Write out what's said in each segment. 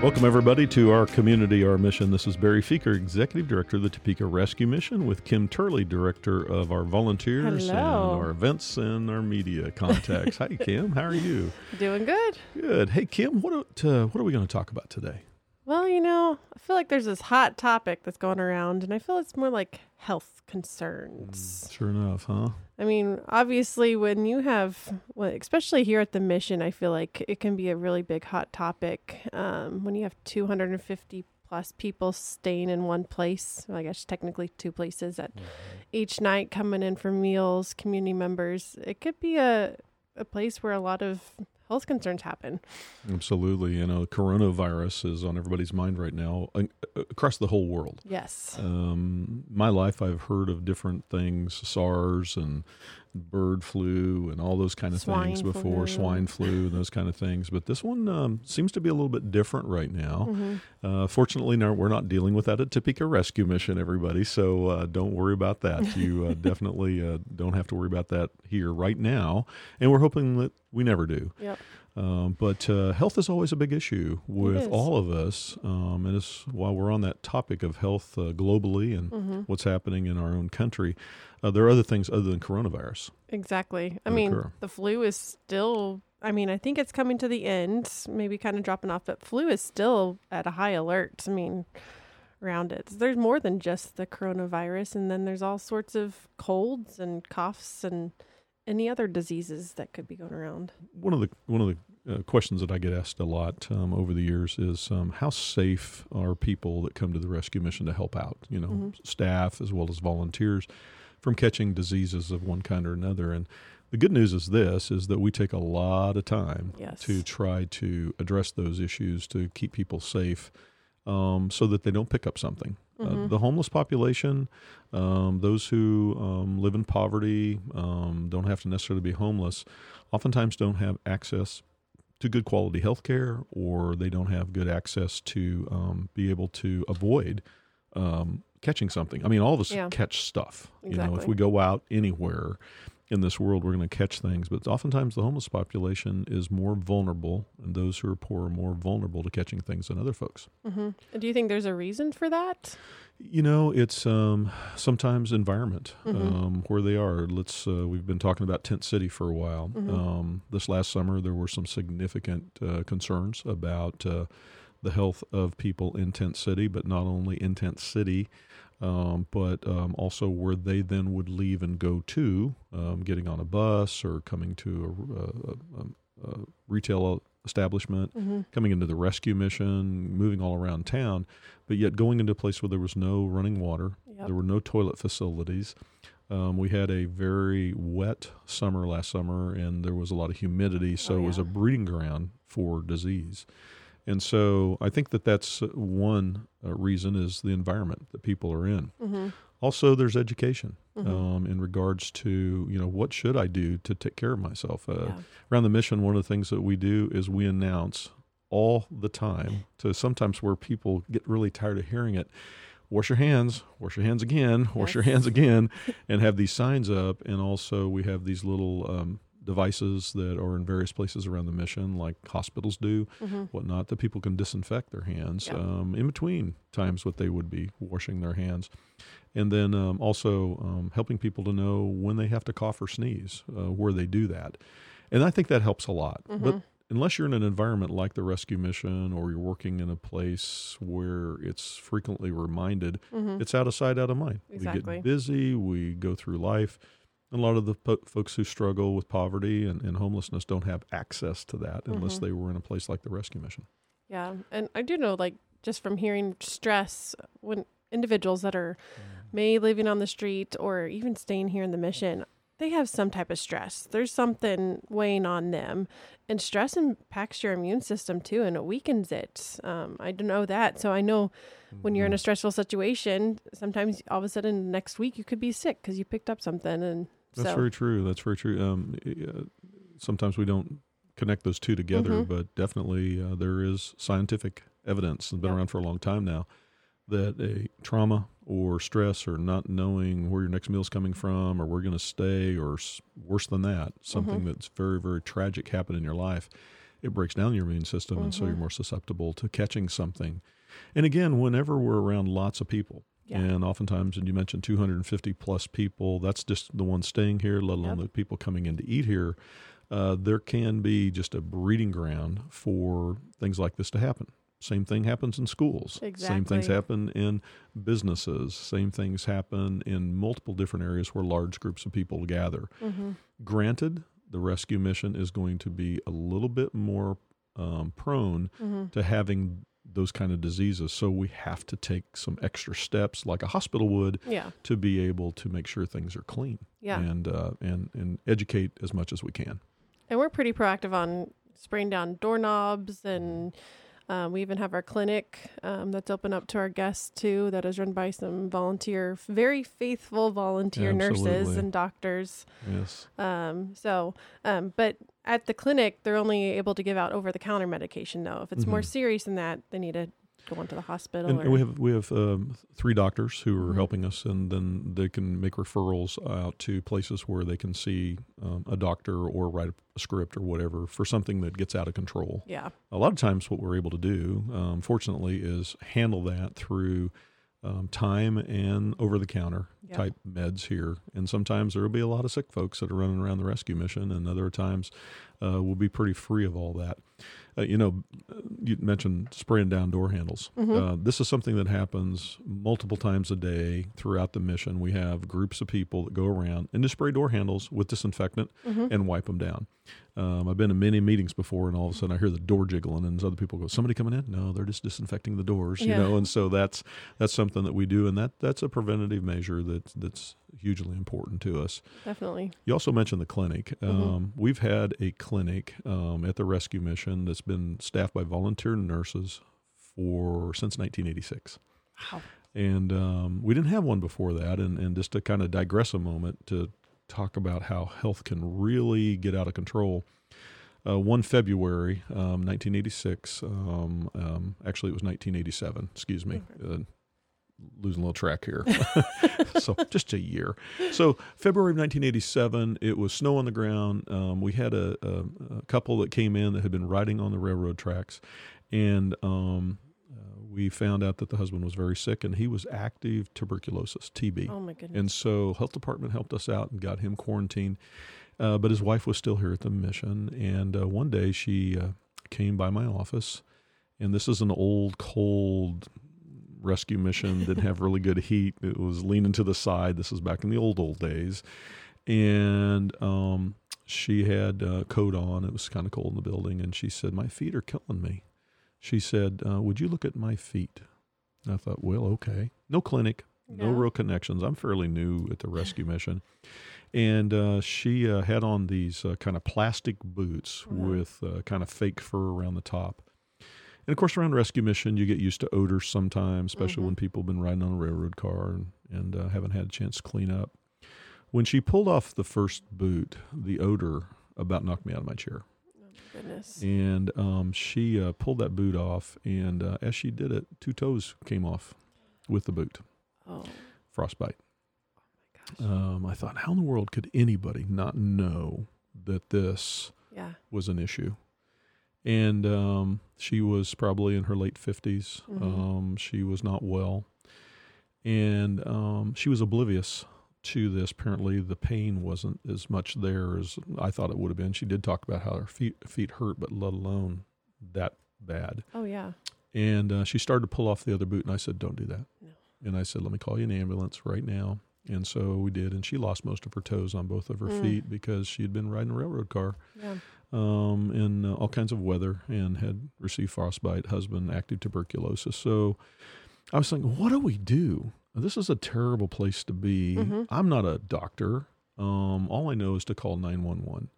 Welcome, everybody, to our community, our mission. This is Barry Feaker, Executive Director of the Topeka Rescue Mission, with Kim Turley, Director of our volunteers Hello. and our events and our media contacts. Hi, Kim. How are you? Doing good. Good. Hey, Kim. What uh, what are we going to talk about today? Well, you know, I feel like there's this hot topic that's going around, and I feel it's more like health concerns. Sure enough, huh? I mean, obviously, when you have, well, especially here at the mission, I feel like it can be a really big hot topic. Um, when you have 250 plus people staying in one place, well, I guess technically two places at each night coming in for meals, community members, it could be a, a place where a lot of health concerns happen. Absolutely. You know, coronavirus is on everybody's mind right now uh, across the whole world. Yes. Um, my life, I've heard of different things, SARS and bird flu and all those kind of Swine things before, flu. swine flu and those kind of things. But this one um, seems to be a little bit different right now. Mm-hmm. Uh, fortunately, now we're not dealing with that at Topeka Rescue Mission, everybody. So uh, don't worry about that. You uh, definitely uh, don't have to worry about that here right now. And we're hoping that we never do. Yep. Um, but uh, health is always a big issue with is. all of us. Um, and it's while we're on that topic of health uh, globally and Mm-hmm. what's happening in our own country, uh, there are other things other than coronavirus. Exactly. I mean, occur. the flu is still, I mean, I think it's coming to the end, maybe kind of dropping off, but flu is still at a high alert. I mean, around it. There's more than just the coronavirus, and then there's all sorts of colds and coughs and any other diseases that could be going around. One of the one of the uh, questions that I get asked a lot um, over the years is um, how safe are people that come to the rescue mission to help out? You know, Mhm. staff as well as volunteers from catching diseases of one kind or another. And the good news is this: is that we take a lot of time Yes. to try to address those issues to keep people safe um, so that they don't pick up something. Uh, Mhm. the homeless population, um, those who um, live in poverty, um, don't have to necessarily be homeless, oftentimes don't have access to good quality health care or they don't have good access to um, be able to avoid um, catching something. I mean, all of us Yeah. catch stuff. You know, if we go out anywhere in this world, we're going to catch things. But oftentimes, the homeless population is more vulnerable, and those who are poor are more vulnerable to catching things than other folks. hmm Do you think there's a reason for that? You know, it's um, sometimes environment Mhm. um, where they are. Let's. Uh, we've been talking about Tent City for a while. Mhm. Um, this last summer, there were some significant uh, concerns about uh, the health of people in Tent City, but not only in Tent City, um, but um, also where they then would leave and go to, um, getting on a bus or coming to a, a, a, a retail establishment hmm coming into the rescue mission, moving all around town, but yet going into a place where there was no running water, Yep. there were no toilet facilities. Um, we had a very wet summer last summer, and there was a lot of humidity, so Oh, it was a breeding ground for disease. And so I think that that's uh, one uh, reason is the environment that people are in. hmm Also, there's education Mhm. um, in regards to you know what should I do to take care of myself. Uh, Yeah. around the mission, one of the things that we do is we announce all the time to sometimes where people get really tired of hearing it. Wash your hands, wash your hands again, wash your hands again, and have these signs up. And also, we have these little um, devices that are in various places around the mission, like hospitals do, hmm whatnot, that people can disinfect their hands Yeah. um, in between times what they would be washing their hands. And then um, also um, helping people to know when they have to cough or sneeze, uh, where they do that. And I think that helps a lot. But Mhm. unless you're in an environment like the rescue mission or you're working in a place where it's frequently reminded, hmm it's out of sight, out of mind. We get busy, we go through life. And a lot of the po- folks who struggle with poverty and, and homelessness don't have access to that unless Mhm. they were in a place like the rescue mission. Yeah, and I do know, like, just from hearing stress, when individuals that are may living on the street or even staying here in the mission, they have some type of stress. There's something weighing on them, and stress impacts your immune system too, and it weakens it. Um, I don't know that, so I know when you're in a stressful situation, sometimes all of a sudden next week you could be sick because you picked up something, and That's so very true. That's very true. Um, uh, sometimes we don't connect those two together, Mhm. but definitely uh, there is scientific evidence that's been Yep. around for a long time now that a trauma or stress or not knowing where your next meal is coming from or where you're going to stay or s- worse than that, something Mhm. that's very, very tragic happened in your life it breaks down your immune system, and so you're Mhm. more susceptible to catching something. And again, whenever we're around lots of people, Yeah. and oftentimes, and you mentioned 250 plus people, that's just the ones staying here, let alone Yep. the people coming in to eat here. Uh, there can be just a breeding ground for things like this to happen. Same thing happens in schools. Exactly. Same things happen in businesses. Same things happen in multiple different areas where large groups of people gather. Mm-hmm. Granted, the rescue mission is going to be a little bit more um, prone Mm-hmm. to having those kind of diseases. So we have to take some extra steps, like a hospital would, Yeah. to be able to make sure things are clean Yeah. and uh, and and educate as much as we can. And we're pretty proactive on spraying down doorknobs, and um, we even have our clinic um, that's open up to our guests too. That is run by some volunteer, very faithful volunteer nurses and doctors. Yes. Um, so, um, but at the clinic, they're only able to give out over the counter medication. Though, if it's more Mhm. serious than that, they need to go into the hospital. And, we have we have um, three doctors who are Mhm. helping us, and then they can make referrals out to places where they can see um, a doctor or write a script or whatever for something that gets out of control. yeah, A lot of times, what we're able to do, um, fortunately, is handle that through um, time and over the counter Yeah. type meds here. And sometimes there will be a lot of sick folks that are running around the rescue mission, and other times uh, we'll be pretty free of all that. Uh, you know, you mentioned spraying down door handles. Mhm. Uh, this is something that happens multiple times a day throughout the mission. We have groups of people that go around and just spray door handles with disinfectant hmm and wipe them down. Um, I've been in many meetings before, and all of a sudden I hear the door jiggling, and other people go, "Somebody coming in?" No, they're just disinfecting the doors, you know. And so that's that's something that we do, and that that's a preventative measure that's that's hugely important to us. definitely. You also mentioned the clinic. Mhm. Um, we've had a clinic um, at the rescue mission that's been staffed by volunteer nurses for since 1986 Wow. and um, we didn't have one before that. And, and just to kind of digress a moment to talk about how health can really get out of control. Uh, 1 February, um, 1986, um, um, actually it was 1987, excuse me, uh, losing a little track here. so just a year. So February of 1987, it was snow on the ground. Um, we had a, a, a couple that came in that had been riding on the railroad tracks, and um, uh, we found out that the husband was very sick and he was active tuberculosis, TB. Oh my goodness. And so health department helped us out and got him quarantined. Uh, but his wife was still here at the mission. And uh, one day she uh, came by my office, and this is an old, cold rescue mission. Didn't have really good heat. It was leaning to the side. This was back in the old old days, and um, she had a coat on. It was kind of cold in the building, and she said, "My feet are killing me." She said, uh, "Would you look at my feet?" And I thought, "Well, okay. No clinic, no Yeah. real connections. I'm fairly new at the rescue mission." And uh, she uh, had on these uh, kind of plastic boots Wow. with uh, kind of fake fur around the top. And of course, around rescue mission, you get used to odors sometimes, especially Mhm. when people have been riding on a railroad car and, and uh, haven't had a chance to clean up. When she pulled off the first boot, the odor about knocked me out of my chair. oh my goodness. And um, she uh, pulled that boot off, and uh, as she did it, two toes came off with the boot, Oh frostbite. my gosh. Um, I thought, how in the world could anybody not know that this yeah. was an issue? And um, she was probably in her late 50s. Mhm. Um, she was not well. And um, she was oblivious to this. Apparently, the pain wasn't as much there as I thought it would have been. She did talk about how her feet, feet hurt, but let alone that bad. Oh yeah. And uh, she started to pull off the other boot, and I said, Don't do that. No. And I said, Let me call you an ambulance right now. And so we did. And she lost most of her toes on both of her Mm. feet because she had been riding a railroad car Yeah. Um, in uh, all kinds of weather and had received frostbite, husband, active tuberculosis. So I was thinking, what do we do? This is a terrible place to be. Mhm. I'm not a doctor. Um, all I know is to call 911.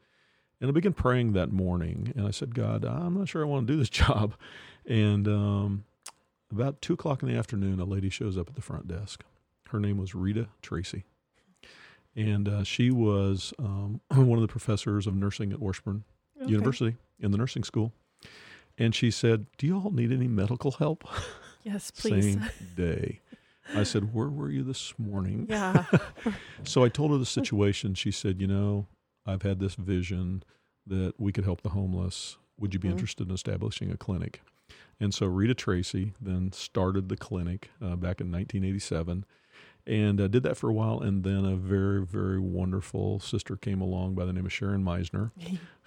And I began praying that morning, and I said, God, I'm not sure I want to do this job. And um, about two o'clock in the afternoon, a lady shows up at the front desk. Her name was Rita Tracy. And uh, she was um, one of the professors of nursing at Washburn Okay. University in the nursing school. And she said, Do you all need any medical help? Yes, please. Same day. I said, Where were you this morning? yeah. So I told her the situation. She said, You know, I've had this vision that we could help the homeless. Would you be Mhm. interested in establishing a clinic? And so Rita Tracy then started the clinic uh, back in 1987 and uh, did that for a while. And then a very, very wonderful sister came along by the name of Sharon Meisner,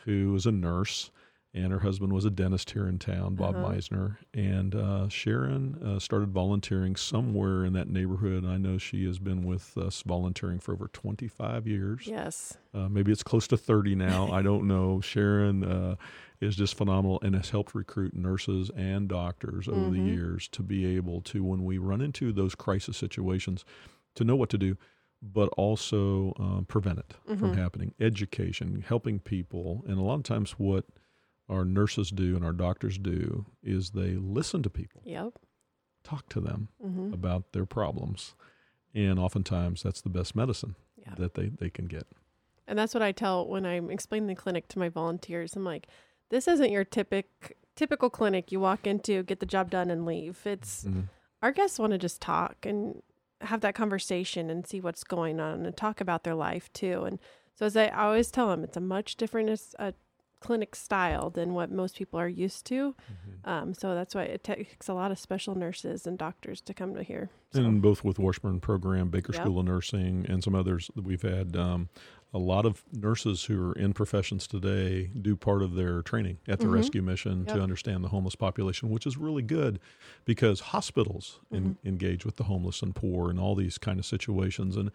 who was a nurse. And her husband was a dentist here in town, Bob Uh-huh. Meisner. And uh, Sharon uh, started volunteering somewhere in that neighborhood. I know she has been with us volunteering for over 25 years. Yes. Uh, maybe it's close to 30 now. I don't know. Sharon uh, is just phenomenal and has helped recruit nurses and doctors over the Mhm. years to be able to, when we run into those crisis situations, to know what to do, but also um, prevent it from Mhm. happening. Education, helping people. And a lot of times, what our nurses do and our doctors do is they listen to people, Yep. talk to them hmm about their problems. And oftentimes, that's the best medicine Yeah. that they, they can get. And that's what I tell when I'm explaining the clinic to my volunteers. I'm like, this isn't your typic typical clinic you walk into, get the job done, and leave. It's Mhm. our guests want to just talk and have that conversation and see what's going on and talk about their life too. And so, as I always tell them, it's a much different uh, clinic style than what most people are used to. Um, so that's why it takes a lot of special nurses and doctors to come to here. So, And both with Washburn Program, Baker Yep. School of Nursing, and some others that we've had, um, a lot of nurses who are in professions today do part of their training at the Mhm. rescue mission to understand the homeless population, which is really good because hospitals Mm-hmm. engage with the homeless and poor and all these kind of situations. And,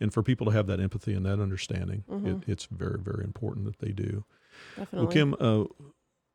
and for people to have that empathy and that understanding, Mhm. it, it's very, very important that they do. definitely. Well, Kim, uh,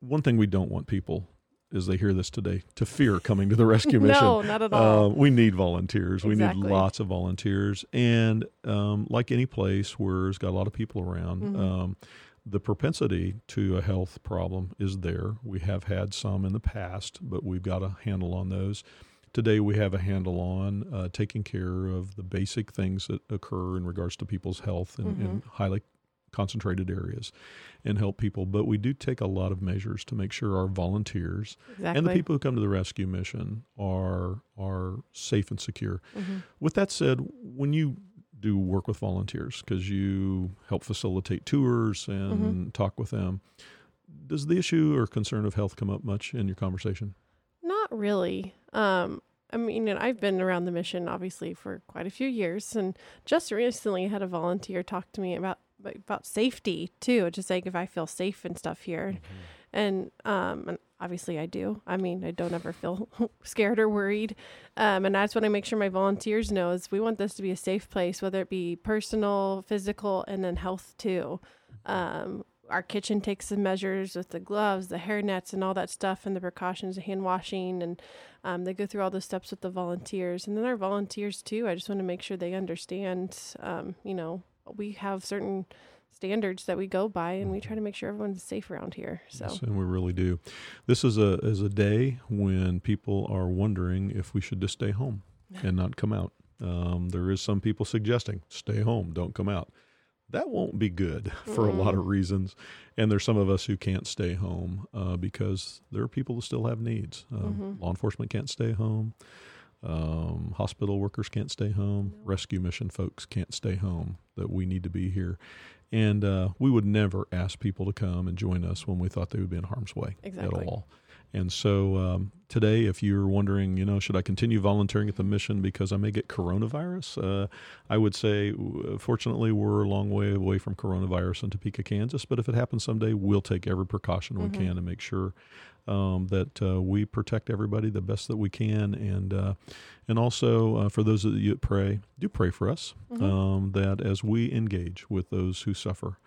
one thing we don't want people as they hear this today to fear coming to the rescue mission. no, not at all. Uh, we need volunteers. We need lots of volunteers. And um, like any place where it's got a lot of people around, Mhm. um, the propensity to a health problem is there. We have had some in the past, but we've got a handle on those. Today, we have a handle on uh, taking care of the basic things that occur in regards to people's health in, in Mhm. highly concentrated areas and help people. But we do take a lot of measures to make sure our volunteers exactly. and the people who come to the rescue mission are are safe and secure. Mhm. With that said, when you do work with volunteers because you help facilitate tours and talk with them, does the issue or concern of health come up much in your conversation? Not really. Um, I mean, and I've been around the mission obviously for quite a few years, and just recently had a volunteer talk to me about about safety too, just like if I feel safe and stuff here, and um, and obviously I do. I mean, I don't ever feel scared or worried, um, and that's what I make sure my volunteers know is we want this to be a safe place, whether it be personal, physical, and then health too. Um, our kitchen takes the measures with the gloves, the hair nets, and all that stuff, and the precautions, of hand washing, and um, they go through all those steps with the volunteers, and then our volunteers too. I just want to make sure they understand. Um, you know, we have certain standards that we go by, and we try to make sure everyone's safe around here. So Yes, and we really do. This is a is a day when people are wondering if we should just stay home and not come out. Um, there is some people suggesting stay home, don't come out. That won't be good for a lot of reasons, and there's some of us who can't stay home uh, because there are people who still have needs. Um, Mhm. Law enforcement can't stay home. Um, hospital workers can't stay home. Rescue mission folks can't stay home. That we need to be here, and uh, we would never ask people to come and join us when we thought they would be in harm's way Exactly. at all. And so um, today, if you're wondering, you know, should I continue volunteering at the mission because I may get coronavirus? Uh, I would say, fortunately, we're a long way away from coronavirus in Topeka, Kansas. But if it happens someday, we'll take every precaution we Mhm. can to make sure um, that uh, we protect everybody the best that we can. And uh, and also uh, for those of you that pray, do pray for us Mhm. um, that as we engage with those who suffer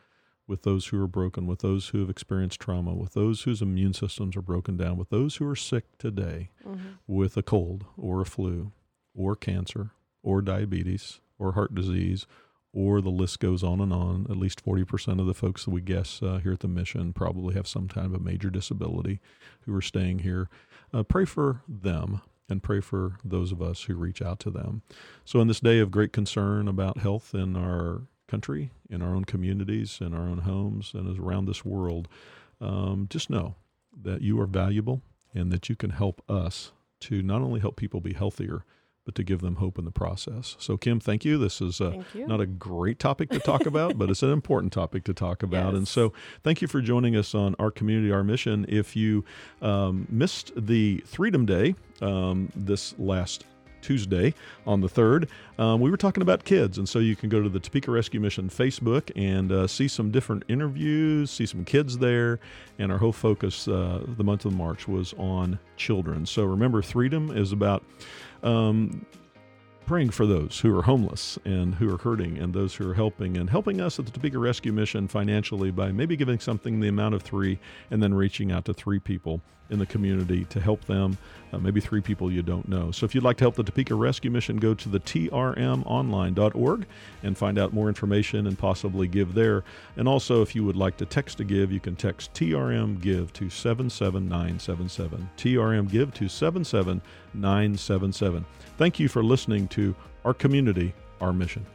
with those who are broken, with those who have experienced trauma, with those whose immune systems are broken down, with those who are sick today Mhm. with a cold or a flu or cancer or diabetes or heart disease, or the list goes on and on. At least 40% of the folks that we guess uh, here at the mission probably have some kind of a major disability who are staying here. Uh, pray for them and pray for those of us who reach out to them. So, in this day of great concern about health in our country, in our own communities, in our own homes, and around this world, um, just know that you are valuable and that you can help us to not only help people be healthier, but to give them hope in the process. So, Kim, thank you. This is uh, you. not a great topic to talk about, but it's an important topic to talk about. And so, thank you for joining us on Our Community, Our Mission. If you um, missed the Freedom Day um, this last Tuesday on the 3rd, um, we were talking about kids. And so you can go to the Topeka Rescue Mission Facebook and uh, see some different interviews, see some kids there. And our whole focus uh, the month of March was on children. So remember, freedom is about um, praying for those who are homeless and who are hurting and those who are helping and helping us at the Topeka Rescue Mission financially by maybe giving something the amount of three and then reaching out to three people in the community to help them, uh, maybe three people you don't know. So if you'd like to help the Topeka Rescue Mission, go to the trmonline.org and find out more information and possibly give there. And also, if you would like to text to give, you can text TRM Give to 77977. TRM Give to 77977. Thank you for listening to Our Community, Our Mission.